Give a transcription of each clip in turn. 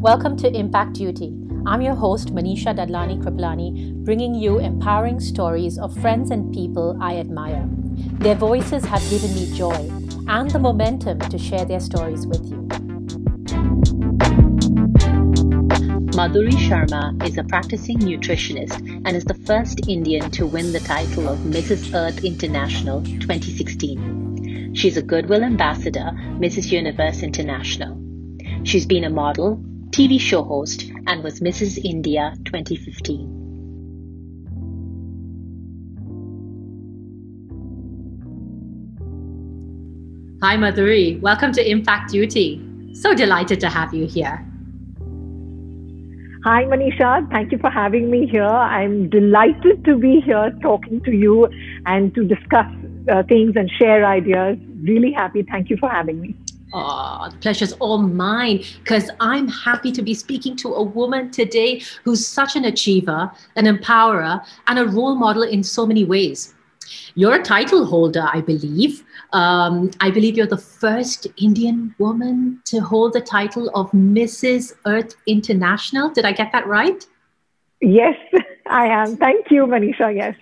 Welcome to Impact Duty. I'm your host, Manisha Dadlani Kripalani, bringing you empowering stories of friends and people I admire. Their voices have given me joy and the momentum to share their stories with you. Madhuri Sharma is a practicing nutritionist and is the first Indian to win the title of Mrs. Earth International 2016. She's a Goodwill Ambassador, Mrs. Universe International. She's been a model, TV show host, and was Mrs. India 2015. Hi, Madhuri. Welcome to Impact Duty. So delighted to have you here. Hi, Manisha. Thank you for having me here. I'm delighted to be here talking to you and to discuss uh, things and share ideas. Really happy. Thank you for having me. Oh, the pleasure's all mine because I'm happy to be speaking to a woman today who's such an achiever, an empowerer, and a role model in so many ways. You're a title holder, I believe. Um, I believe you're the first Indian woman to hold the title of Mrs. Earth International. Did I get that right? Yes, I am. Thank you, Manisha. Yes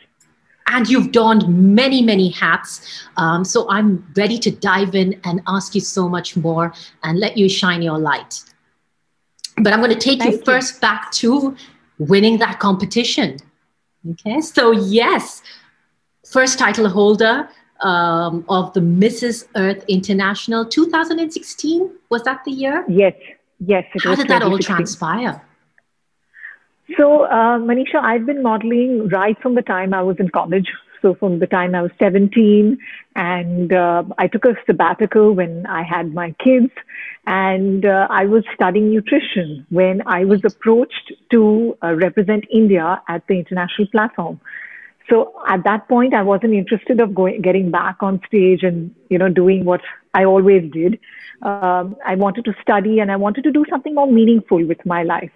and you've donned many, many hats. Um, so I'm ready to dive in and ask you so much more and let you shine your light. But I'm going to take you, you first back to winning that competition. Okay, so yes, first title holder um, of the Mrs. Earth International 2016. Was that the year? Yes, yes. How did that all transpire? So, uh, Manisha, I've been modeling right from the time I was in college. So, from the time I was 17, and uh, I took a sabbatical when I had my kids, and uh, I was studying nutrition when I was approached to uh, represent India at the international platform. So at that point, I wasn't interested of going, getting back on stage and you know doing what I always did. Um, I wanted to study and I wanted to do something more meaningful with my life.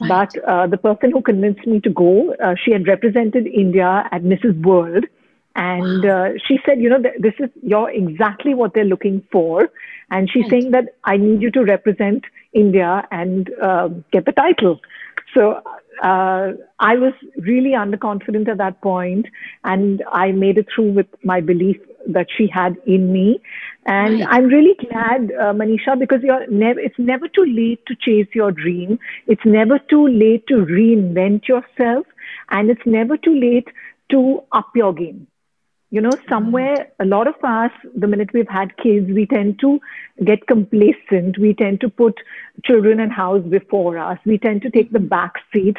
Right. But uh, the person who convinced me to go, uh, she had represented India at Mrs. World. And wow. uh, she said, you know, th- this is you're exactly what they're looking for. And she's right. saying that I need you to represent India and um, get the title. So uh, I was really underconfident at that point, and I made it through with my belief that she had in me. And right. I'm really glad, uh, Manisha, because you're never, it's never too late to chase your dream. It's never too late to reinvent yourself. And it's never too late to up your game. You know, somewhere, a lot of us, the minute we've had kids, we tend to get complacent. We tend to put children and house before us. We tend to take the back seat.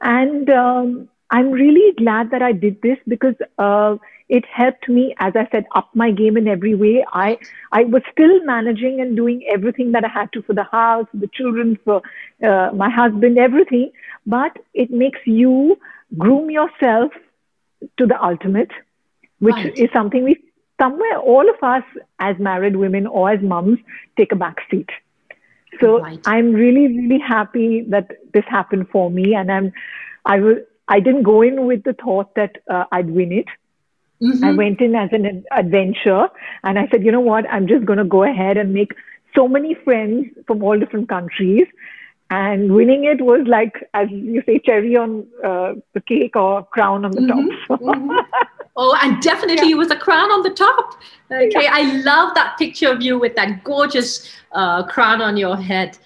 And um, I'm really glad that I did this because uh, it helped me, as I said, up my game in every way. I I was still managing and doing everything that I had to for the house, for the children, for uh, my husband, everything. But it makes you groom yourself to the ultimate, which right. is something we somewhere all of us as married women or as moms take a back seat. So right. I'm really really happy that this happened for me, and I'm I will. I didn't go in with the thought that uh, I'd win it. Mm-hmm. I went in as an adventure and I said, you know what? I'm just going to go ahead and make so many friends from all different countries. And winning it was like, as you say, cherry on uh, the cake or crown on the mm-hmm. top. mm-hmm. Oh, and definitely yeah. it was a crown on the top. Okay, yeah. I love that picture of you with that gorgeous uh, crown on your head.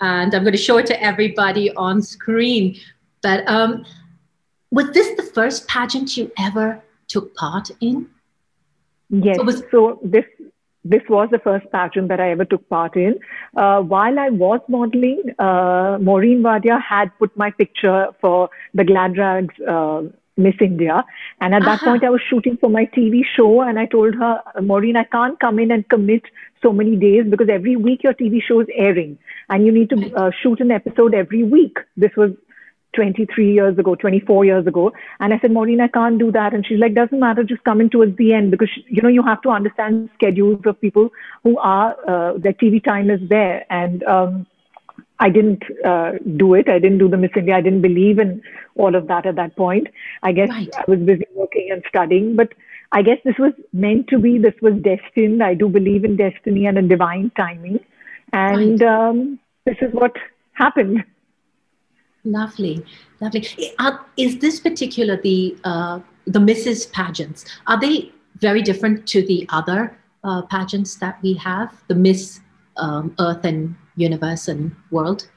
And I'm going to show it to everybody on screen. But um, was this the first pageant you ever took part in? Yes. So, was- so this this was the first pageant that I ever took part in. Uh, while I was modeling, uh, Maureen Wadia had put my picture for the Glad Rags uh, Miss India. And at that uh-huh. point, I was shooting for my TV show. And I told her, Maureen, I can't come in and commit so many days because every week your TV show is airing and you need to uh, shoot an episode every week. This was 23 years ago, 24 years ago. And I said, Maureen, I can't do that. And she's like, doesn't matter, just come in towards the end because, you know, you have to understand schedules of people who are, uh, their TV time is there. And, um, I didn't uh, do it. I didn't do the Miss India. I didn't believe in all of that at that point. I guess right. I was busy working and studying, but I guess this was meant to be. This was destined. I do believe in destiny and in divine timing. And right. um, this is what happened. Lovely, lovely. Is this particular the uh, the Mrs. pageants? Are they very different to the other uh, pageants that we have, the Miss um, Earth and Universe and World?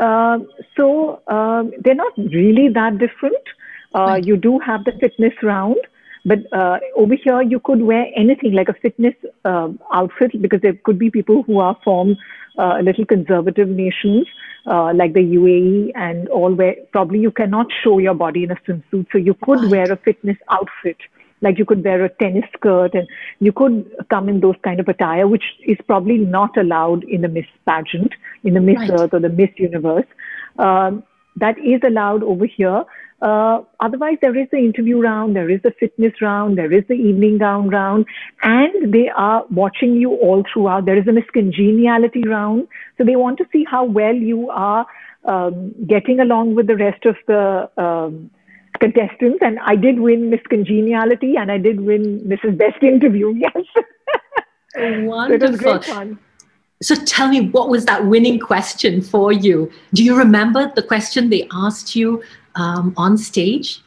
Uh, so um, they're not really that different. Uh, right. You do have the fitness round, but uh, over here you could wear anything like a fitness uh, outfit because there could be people who are from uh, little conservative nations uh, like the UAE and all where probably you cannot show your body in a swimsuit. So you could wear a fitness outfit like you could wear a tennis skirt and you could come in those kind of attire, which is probably not allowed in the Miss pageant, in the Miss right. Earth or the Miss Universe. Um, that is allowed over here. Uh, otherwise, there is the interview round, there is the fitness round, there is the evening gown round, and they are watching you all throughout. There is a Miss Congeniality round. So they want to see how well you are um, getting along with the rest of the um, contestants, and I did win Miss Congeniality, and I did win Mrs. Best Interview. Yes. Wonderful. so it was great fun. So tell me, what was that winning question for you? Do you remember the question they asked you um, on stage?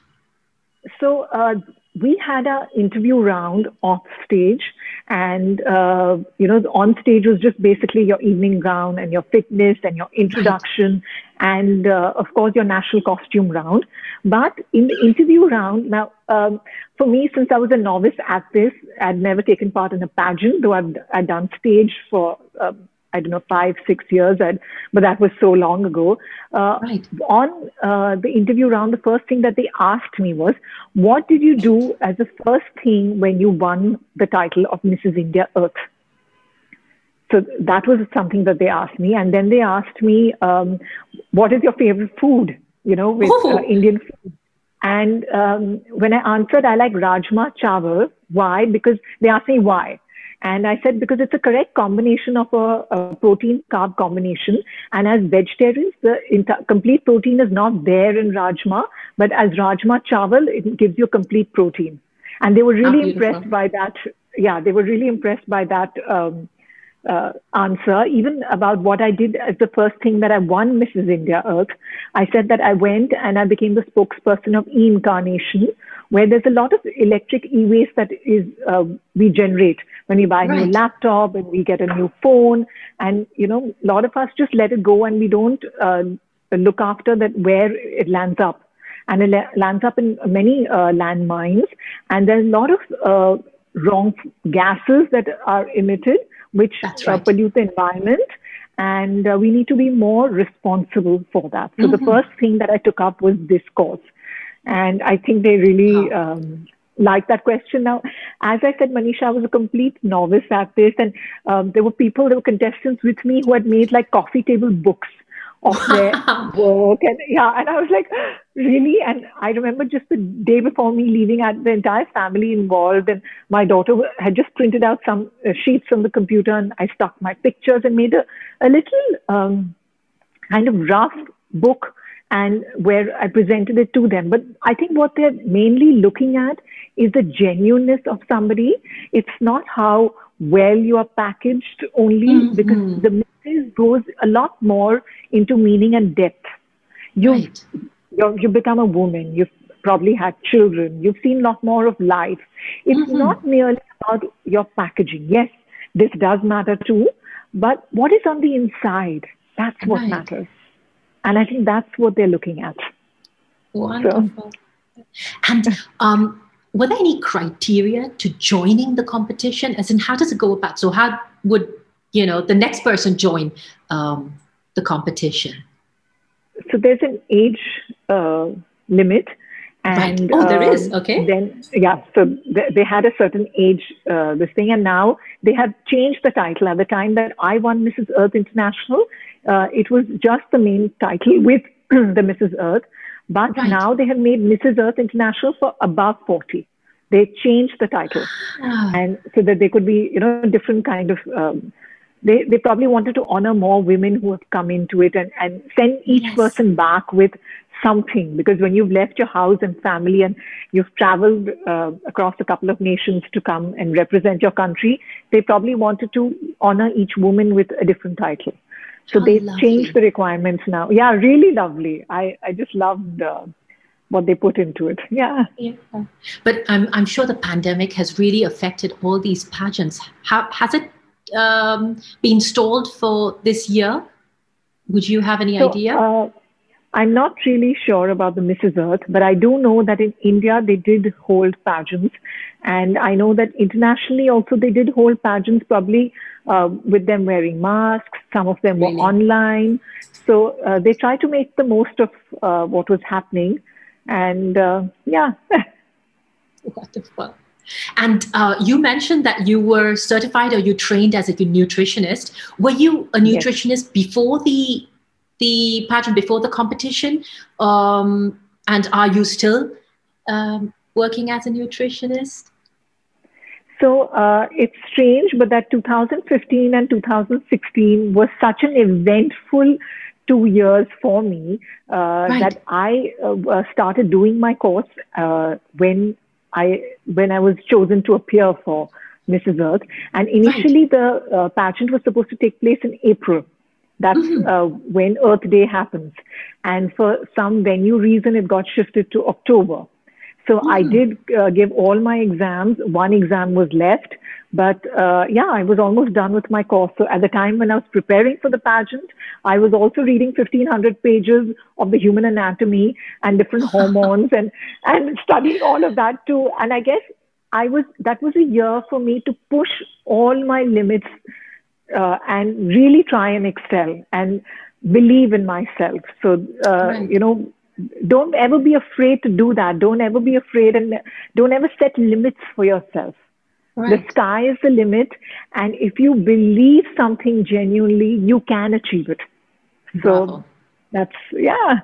So uh, we had an interview round off stage, and uh, you know, on stage was just basically your evening gown and your fitness and your introduction, right. and uh, of course your national costume round. But in the interview round, now um, for me, since I was a novice at this, I'd never taken part in a pageant, though I'd, I'd done stage for. Um, I don't know, five, six years, I'd, but that was so long ago. Uh, right. On uh, the interview round, the first thing that they asked me was, What did you do as the first thing when you won the title of Mrs. India Earth? So that was something that they asked me. And then they asked me, um, What is your favorite food? You know, with uh, Indian food. And um, when I answered, I like Rajma Chawal. Why? Because they asked me why. And I said, because it's a correct combination of a, a protein carb combination. And as vegetarians, the complete protein is not there in Rajma, but as Rajma Chawal, it gives you complete protein. And they were really oh, impressed by that. Yeah, they were really impressed by that um, uh, answer, even about what I did as the first thing that I won Mrs. India Earth. I said that I went and I became the spokesperson of e-incarnation, where there's a lot of electric e-waste that is uh, we generate when we buy a right. new laptop and we get a new phone, and you know, a lot of us just let it go and we don't uh, look after that where it lands up. And it lands up in many uh, landmines, and there's a lot of uh, wrong gases that are emitted which uh, right. pollute the environment. And uh, we need to be more responsible for that. So mm-hmm. the first thing that I took up was this cause. And I think they really um, like that question. Now, as I said, Manisha, I was a complete novice at this. And um, there were people, there were contestants with me who had made like coffee table books of their work. And yeah, and I was like, really? And I remember just the day before me leaving, I had the entire family involved, and my daughter had just printed out some uh, sheets from the computer, and I stuck my pictures and made a, a little um, kind of rough book and where I presented it to them. But I think what they're mainly looking at is the genuineness of somebody. It's not how well you are packaged only mm-hmm. because the message goes a lot more into meaning and depth. You right. you become a woman. You've probably had children. You've seen a lot more of life. It's mm-hmm. not merely about your packaging. Yes, this does matter too, but what is on the inside? That's what right. matters. And I think that's what they're looking at. Wonderful. So. And um, were there any criteria to joining the competition? As in, how does it go about? So, how would you know the next person join um, the competition? So there's an age uh, limit. And, right. Oh, there um, is. Okay. Then, yeah. So they, they had a certain age, uh, this thing, and now they have changed the title. At the time that I won Mrs. Earth International, uh, it was just the main title with the Mrs. Earth. But right. now they have made Mrs. Earth International for above 40. They changed the title. Oh. And so that they could be, you know, different kind of, um, they, they probably wanted to honor more women who have come into it and, and send each yes. person back with something because when you've left your house and family and you've traveled uh, across a couple of nations to come and represent your country, they probably wanted to honor each woman with a different title. So they changed the requirements now. Yeah, really lovely. I, I just loved uh, what they put into it. Yeah. yeah. But I'm, I'm sure the pandemic has really affected all these pageants. How, has it um, been stalled for this year? Would you have any so, idea? Uh, I'm not really sure about the Mrs. Earth, but I do know that in India they did hold pageants. And I know that internationally also they did hold pageants, probably uh, with them wearing masks. Some of them really? were online. So uh, they tried to make the most of uh, what was happening. And uh, yeah. Wonderful. And uh, you mentioned that you were certified or you trained as a nutritionist. Were you a nutritionist yes. before the the pageant before the competition? Um, and are you still um, working as a nutritionist? So uh, it's strange, but that 2015 and 2016 was such an eventful two years for me uh, right. that I uh, started doing my course uh, when I when I was chosen to appear for Mrs. Earth. And initially, right. the uh, pageant was supposed to take place in April. That's mm-hmm. uh, when Earth Day happens. And for some venue reason, it got shifted to October. So mm-hmm. I did uh, give all my exams. One exam was left. But uh, yeah, I was almost done with my course. So at the time when I was preparing for the pageant, I was also reading 1500 pages of the human anatomy and different hormones and, and studying all of that too. And I guess I was, that was a year for me to push all my limits uh, and really try and excel and believe in myself. So, uh, right. you know, don't ever be afraid to do that. Don't ever be afraid and don't ever set limits for yourself. Right. The sky is the limit. And if you believe something genuinely, you can achieve it. So wow. that's, yeah.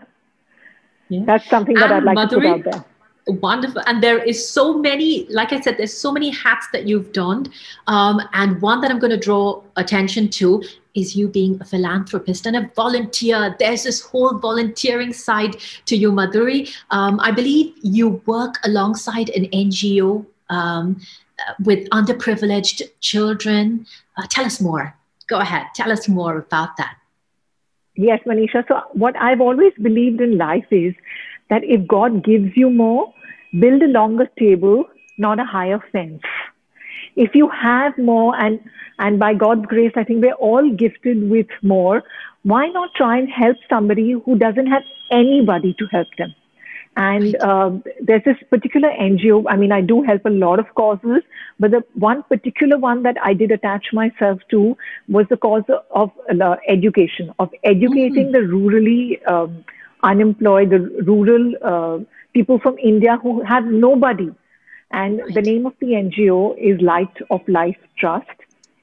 yeah. That's something that and I'd like to put out there wonderful. And there is so many like i said there's so many hats that you've donned. Um, and one that i'm going to draw attention to is you being a philanthropist and a volunteer. There's this whole volunteering side to you madhuri. Um, i believe you work alongside an ngo um, uh, with underprivileged children. Uh, tell us more. Go ahead. Tell us more about that. Yes manisha. So what i've always believed in life is that if God gives you more, build a longer table, not a higher fence. If you have more, and, and by God's grace, I think we're all gifted with more, why not try and help somebody who doesn't have anybody to help them? And uh, there's this particular NGO. I mean, I do help a lot of causes, but the one particular one that I did attach myself to was the cause of uh, education, of educating mm-hmm. the rurally um, unemployed, the rural uh, people from India who have nobody. And right. the name of the NGO is Light of Life Trust.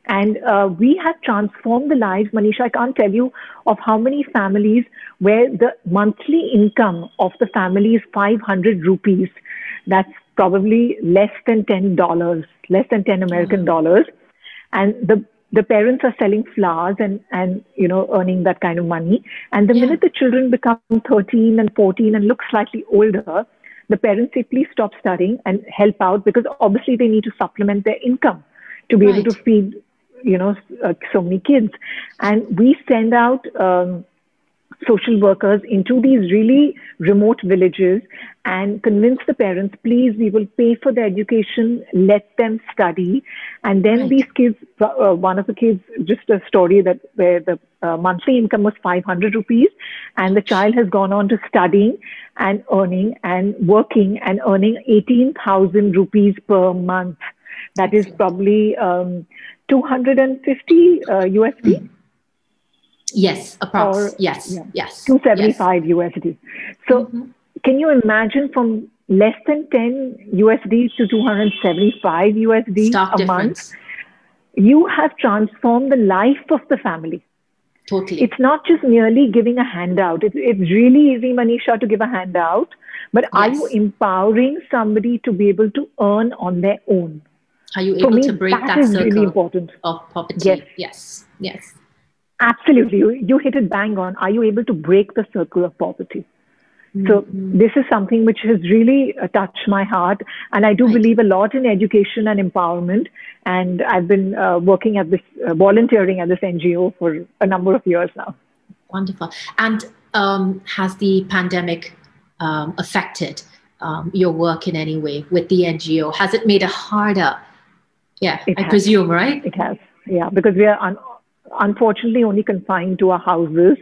And uh, we have transformed the lives, Manisha. I can't tell you of how many families where the monthly income of the family is 500 rupees. That's probably less than $10, less than 10 American mm-hmm. dollars. And the the parents are selling flowers and, and you know earning that kind of money and the yeah. minute the children become 13 and 14 and look slightly older the parents say please stop studying and help out because obviously they need to supplement their income to be right. able to feed you know uh, so many kids and we send out um, social workers into these really remote villages and convince the parents, please, we will pay for the education, let them study. And then right. these kids, uh, one of the kids, just a story that where the uh, monthly income was 500 rupees and the child has gone on to studying and earning and working and earning 18,000 rupees per month. That is probably um, 250 uh, USD. Mm. Yes, approx. Or, yes, yeah, yes. 275 yes. USD. So mm-hmm. can you imagine from less than 10 USD to 275 USD Stark a difference. month? You have transformed the life of the family. Totally. It's not just merely giving a handout. It's, it's really easy, Manisha, to give a handout. But yes. are you empowering somebody to be able to earn on their own? Are you able me, to break that, that circle really important. of poverty? Yes. Yes. Yes. Absolutely. You, you hit it bang on. Are you able to break the circle of poverty? Mm-hmm. So this is something which has really uh, touched my heart, and I do right. believe a lot in education and empowerment. And I've been uh, working at this, uh, volunteering at this NGO for a number of years now. Wonderful. And um, has the pandemic um, affected um, your work in any way with the NGO? Has it made it harder? Yeah, it I has. presume, right? It has. Yeah, because we are un- unfortunately only confined to our houses,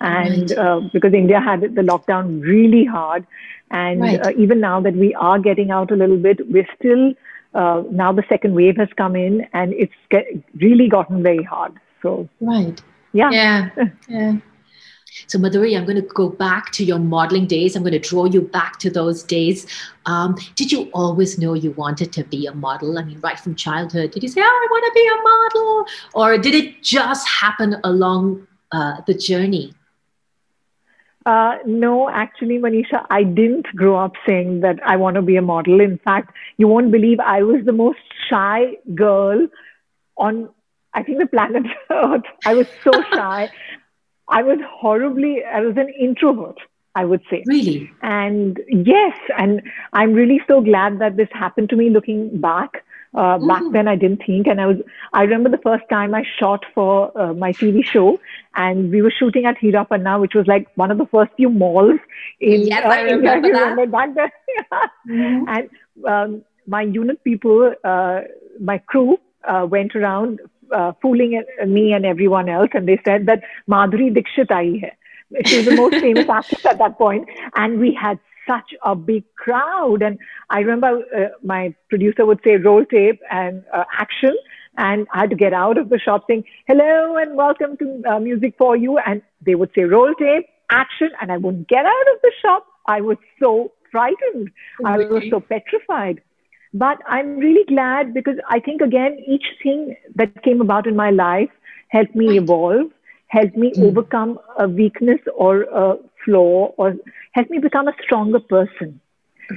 and right. uh, because India had the lockdown really hard, and right. uh, even now that we are getting out a little bit, we're still uh, now the second wave has come in, and it's get, really gotten very hard. So right, yeah, yeah, yeah. So, Madhuri, I'm going to go back to your modeling days. I'm going to draw you back to those days. Um, did you always know you wanted to be a model? I mean, right from childhood, did you say, oh, I want to be a model? Or did it just happen along uh, the journey? Uh, no, actually, Manisha, I didn't grow up saying that I want to be a model. In fact, you won't believe I was the most shy girl on, I think, the planet Earth. I was so shy. I was horribly, I was an introvert, I would say. Really? And yes, and I'm really so glad that this happened to me looking back. Uh, mm-hmm. Back then, I didn't think, and I was. I remember the first time I shot for uh, my TV show, and we were shooting at Heerapanna, which was like one of the first few malls in. Yes, uh, I remember India. that. Remember back then. mm-hmm. And um, my unit people, uh, my crew, uh, went around uh, fooling me and everyone else, and they said that Madhuri Dixit aayi hai. She was the most famous actress at that point, and we had such a big crowd. And I remember uh, my producer would say roll tape and uh, action, and I had to get out of the shop saying hello and welcome to uh, Music for You, and they would say roll tape, action, and I wouldn't get out of the shop. I was so frightened. I was so petrified. But I'm really glad because I think, again, each thing that came about in my life helped me evolve, helped me mm. overcome a weakness or a flaw, or helped me become a stronger person.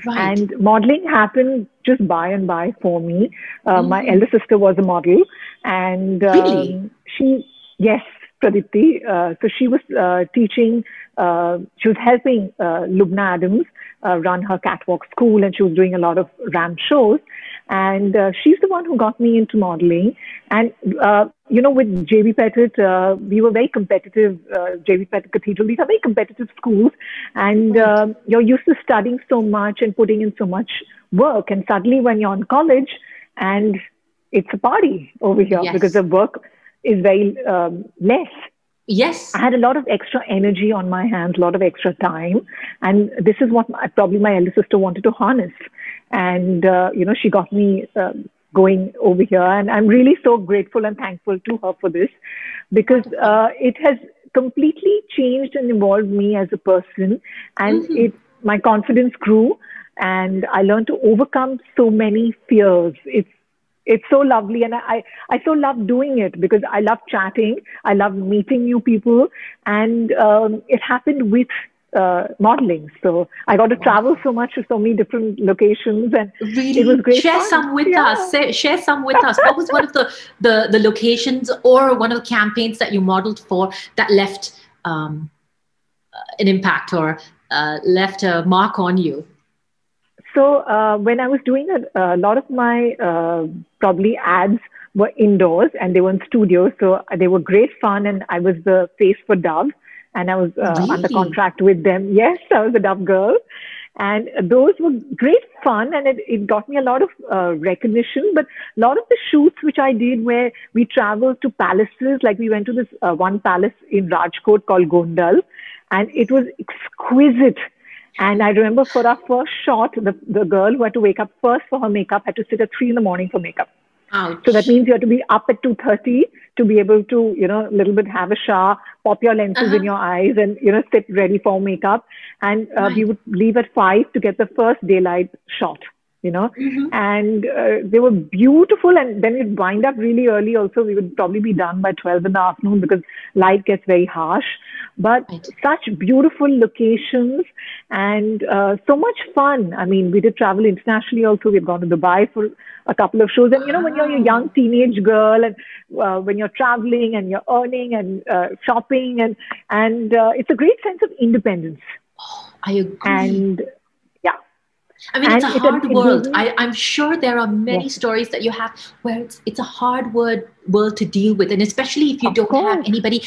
Right. And modeling happened just by and by for me. Uh, mm. My elder sister was a model, and um, really? she, yes, Pradipti. Uh, so she was uh, teaching, uh, she was helping uh, Lubna Adams uh, run her catwalk school and she was doing a lot of ramp shows. And uh, she's the one who got me into modeling. And, uh, you know, with JB Petit, uh, we were very competitive, uh, JB Petit Cathedral. These are very competitive schools. And uh, you're used to studying so much and putting in so much work. And suddenly when you're in college and it's a party over here yes. because the work is very um, less. Yes. I had a lot of extra energy on my hands, a lot of extra time. And this is what my, probably my elder sister wanted to harness. And, uh, you know, she got me uh, going over here. And I'm really so grateful and thankful to her for this because uh, it has completely changed and evolved me as a person. And mm-hmm. it, my confidence grew and I learned to overcome so many fears. It's it's so lovely and I, I so love doing it because I love chatting. I love meeting new people and um, it happened with uh, modeling. So I got to travel so much to so many different locations and really? it was great. Share fun. some with yeah. us. Say, share some with us. What was one of the, the, the locations or one of the campaigns that you modeled for that left um, an impact or uh, left a mark on you? So uh, when I was doing a, a lot of my uh, probably ads were indoors and they were in studios, so they were great fun. And I was the face for Dove, and I was uh, really? under contract with them. Yes, I was a Dove girl, and those were great fun, and it, it got me a lot of uh, recognition. But a lot of the shoots which I did, where we traveled to palaces, like we went to this uh, one palace in Rajkot called Gondal, and it was exquisite and I remember for our first shot, the, the girl who had to wake up first for her makeup had to sit at three in the morning for makeup. Ouch. So that means you have to be up at 2.30 to be able to, you know, a little bit have a shower, pop your lenses uh-huh. in your eyes and, you know, sit ready for makeup. And uh, we would leave at 5 to get the first daylight shot you know, mm-hmm. and uh, they were beautiful. And then we'd wind up really early. Also, we would probably be done by 12 in the afternoon because light gets very harsh. But right. such beautiful locations and uh, so much fun. I mean, we did travel internationally also. We've gone to Dubai for a couple of shows. And, you know, when you're a young teenage girl and uh, when you're traveling and you're earning and uh, shopping and, and uh, it's a great sense of independence. oh, I agree. And. I mean, and it's a hard world. I, I'm sure there are many yes. stories that you have where it's, it's a hard word, world to deal with. And especially if you of don't course. have anybody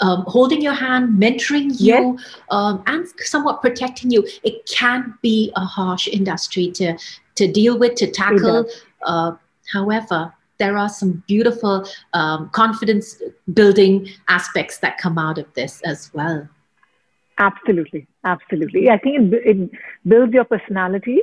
um, holding your hand, mentoring you, yes. um, and somewhat protecting you, it can be a harsh industry to, to deal with, to tackle. Uh, however, there are some beautiful um, confidence building aspects that come out of this as well. Absolutely, absolutely. I think it, it builds your personality,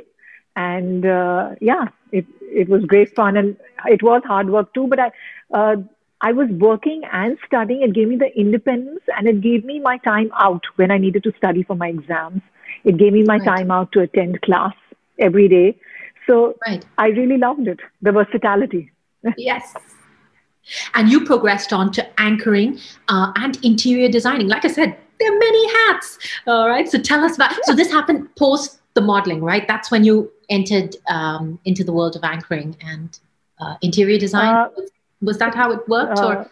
and uh, yeah, it it was great fun, and it was hard work too. But I uh, I was working and studying. It gave me the independence, and it gave me my time out when I needed to study for my exams. It gave me my right. time out to attend class every day. So right. I really loved it, the versatility yes. And you progressed on to anchoring uh, and interior designing. Like I said, there are many hats. All right. So tell us about. So this happened post the modeling, right? That's when you entered um, into the world of anchoring and uh, interior design. Uh, was, was, that how it worked, or? Uh,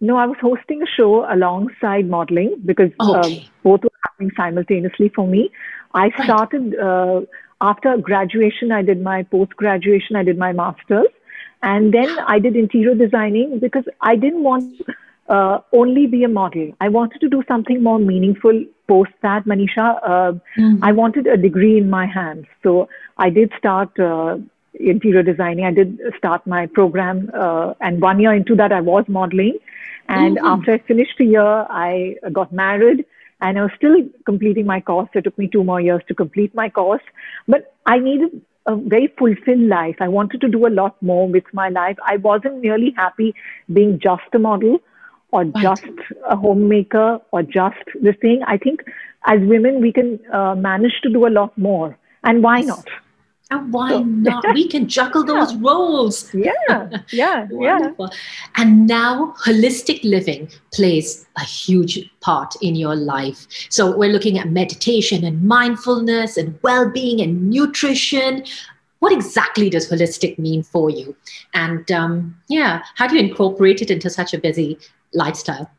no, I was hosting a show alongside modeling because uh, okay. both were happening simultaneously for me. I started right. Uh, after graduation. I did my post graduation. I did my masters and then I did interior designing because I didn't want uh, only be a model. I wanted to do something more meaningful post that, Manisha. Uh, mm-hmm. I wanted a degree in my hands. So I did start uh, interior designing. I did start my program. Uh, and one year into that, I was modeling. And mm-hmm. after I finished a year, I got married and I was still completing my course. It took me two more years to complete my course. But I needed a very fulfilled life. I wanted to do a lot more with my life. I wasn't really happy being just a model or right. just a homemaker or just this thing. I think as women, we can uh, manage to do a lot more. And why not? And why so, not? we can juggle those yeah. roles. Yeah, yeah, yeah. And now holistic living plays a huge part in your life. So we're looking at meditation and mindfulness and well-being and nutrition. What exactly does holistic mean for you? And um, yeah, how do you incorporate it into such a busy lifestyle?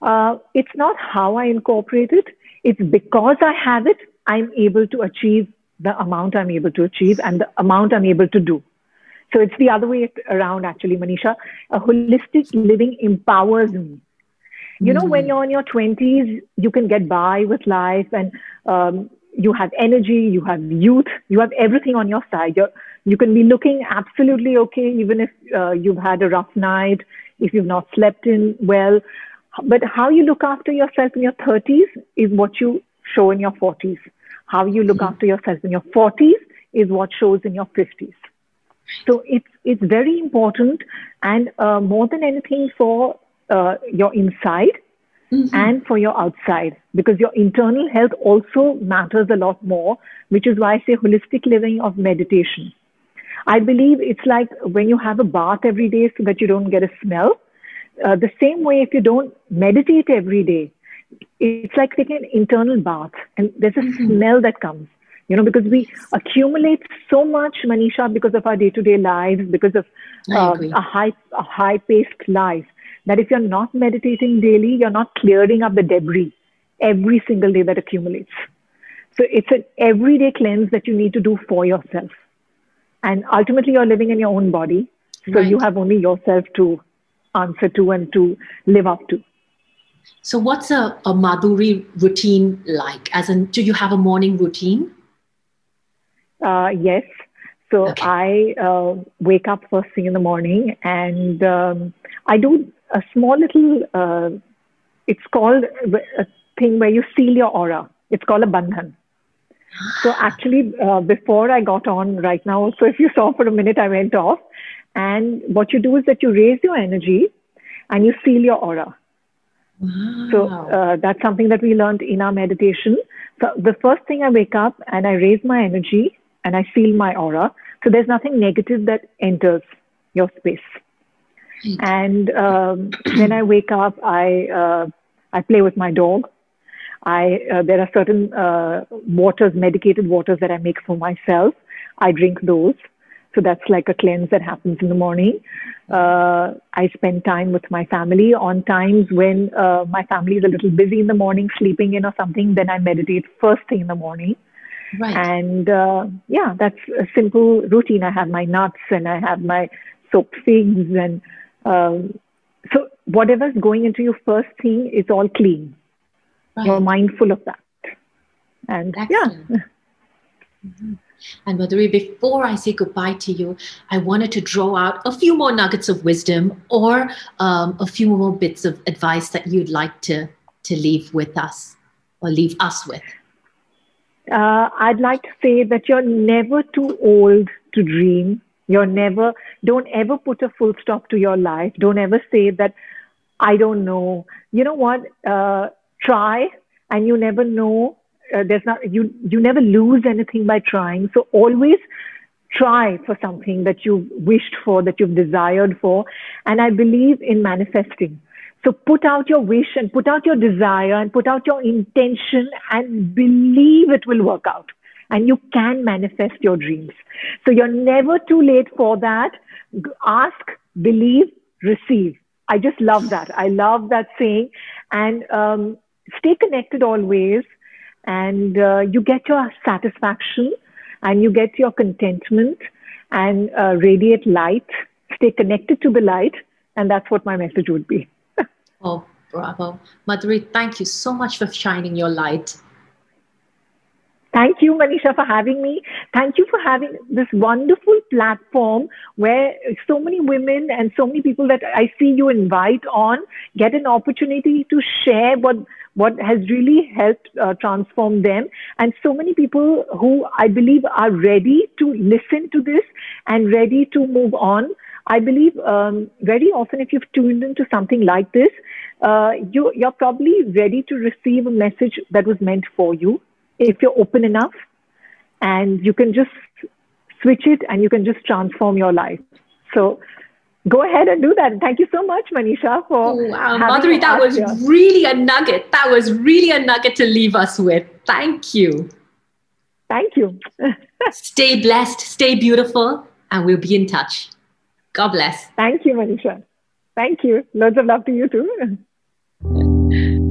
Uh, it's not how I incorporate it. It's because I have it, I'm able to achieve the amount I'm able to achieve and the amount I'm able to do. So it's the other way around, actually, Manisha. A holistic living empowers me. You know, mm-hmm. when you're in your 20s, you can get by with life and um, you have energy, you have youth, you have everything on your side. You're, you can be looking absolutely okay, even if uh, you've had a rough night, if you've not slept in well. But how you look after yourself in your 30s is what you show in your 40s. How you look mm-hmm. after yourself in your 40s is what shows in your 50s. So it's it's very important, and uh, more than anything for uh, your inside mm-hmm. and for your outside, because your internal health also matters a lot more. Which is why I say holistic living of meditation. I believe it's like when you have a bath every day so that you don't get a smell. Uh, the same way, if you don't meditate every day, it's like taking an internal bath and there's a mm-hmm. smell that comes you know because we accumulate so much manisha because of our day-to-day lives because of uh, a high a high paced life that if you're not meditating daily you're not clearing up the debris every single day that accumulates so it's an everyday cleanse that you need to do for yourself and ultimately you're living in your own body so right. you have only yourself to answer to and to live up to so, what's a, a Madhuri routine like? As in, do you have a morning routine? Uh, yes. So, okay. I uh, wake up first thing in the morning and um, I do a small little, uh, it's called a thing where you seal your aura. It's called a bandhan. So, actually, uh, before I got on right now, so if you saw for a minute, I went off. And what you do is that you raise your energy and you seal your aura. Wow. So uh, that's something that we learned in our meditation. So the first thing I wake up and I raise my energy and I feel my aura. So there's nothing negative that enters your space. And um, when I wake up, I uh, I play with my dog. I uh, there are certain uh, waters, medicated waters that I make for myself. I drink those. So that's like a cleanse that happens in the morning. Uh, I spend time with my family on times when uh, my family is a little busy in the morning, sleeping in or something. Then I meditate first thing in the morning. Right. And uh, yeah, that's a simple routine. I have my nuts and I have my soaked figs and um, so whatever's going into your first thing is all clean. Right. You're mindful of that. And Excellent. yeah. Mm-hmm. And Madhuri, before I say goodbye to you, I wanted to draw out a few more nuggets of wisdom or um, a few more bits of advice that you'd like to, to leave with us or leave us with. Uh, I'd like to say that you're never too old to dream. You're never, don't ever put a full stop to your life. Don't ever say that, I don't know. You know what? Uh, try, and you never know uh, there's not you you never lose anything by trying. So always try for something that you've wished for that you've desired for. And i believe in manifesting. So put out your wish and put out your desire and put out your intention and believe it will work out. And you can manifest your dreams. So you're never too late for that. Ask believe receive. I just love that. I love that saying. And um, stay connected always and uh, you get your satisfaction and you get your contentment and uh, radiate light, stay connected to the light. And that's what my message would be. oh, bravo. Madhuri, thank you so much for shining your light. Thank you, Manisha, for having me. Thank you for having this wonderful platform where so many women and so many people that I see you invite on get an opportunity to share what what has really helped uh, transform them. And so many people who I believe are ready to listen to this and ready to move on. I believe um, very often, if you've tuned into something like this, uh, you, you're probably ready to receive a message that was meant for you if you're open enough and you can just switch it and you can just transform your life. So go ahead and do that. Thank you so much, Manisha, for. Oh, wow, Madhuri, that was here. really a nugget. That was really a nugget to leave us with. Thank you. Thank you. stay blessed, stay beautiful, and we'll be in touch. God bless. Thank you, Manisha. Thank you. Loads of love to you too.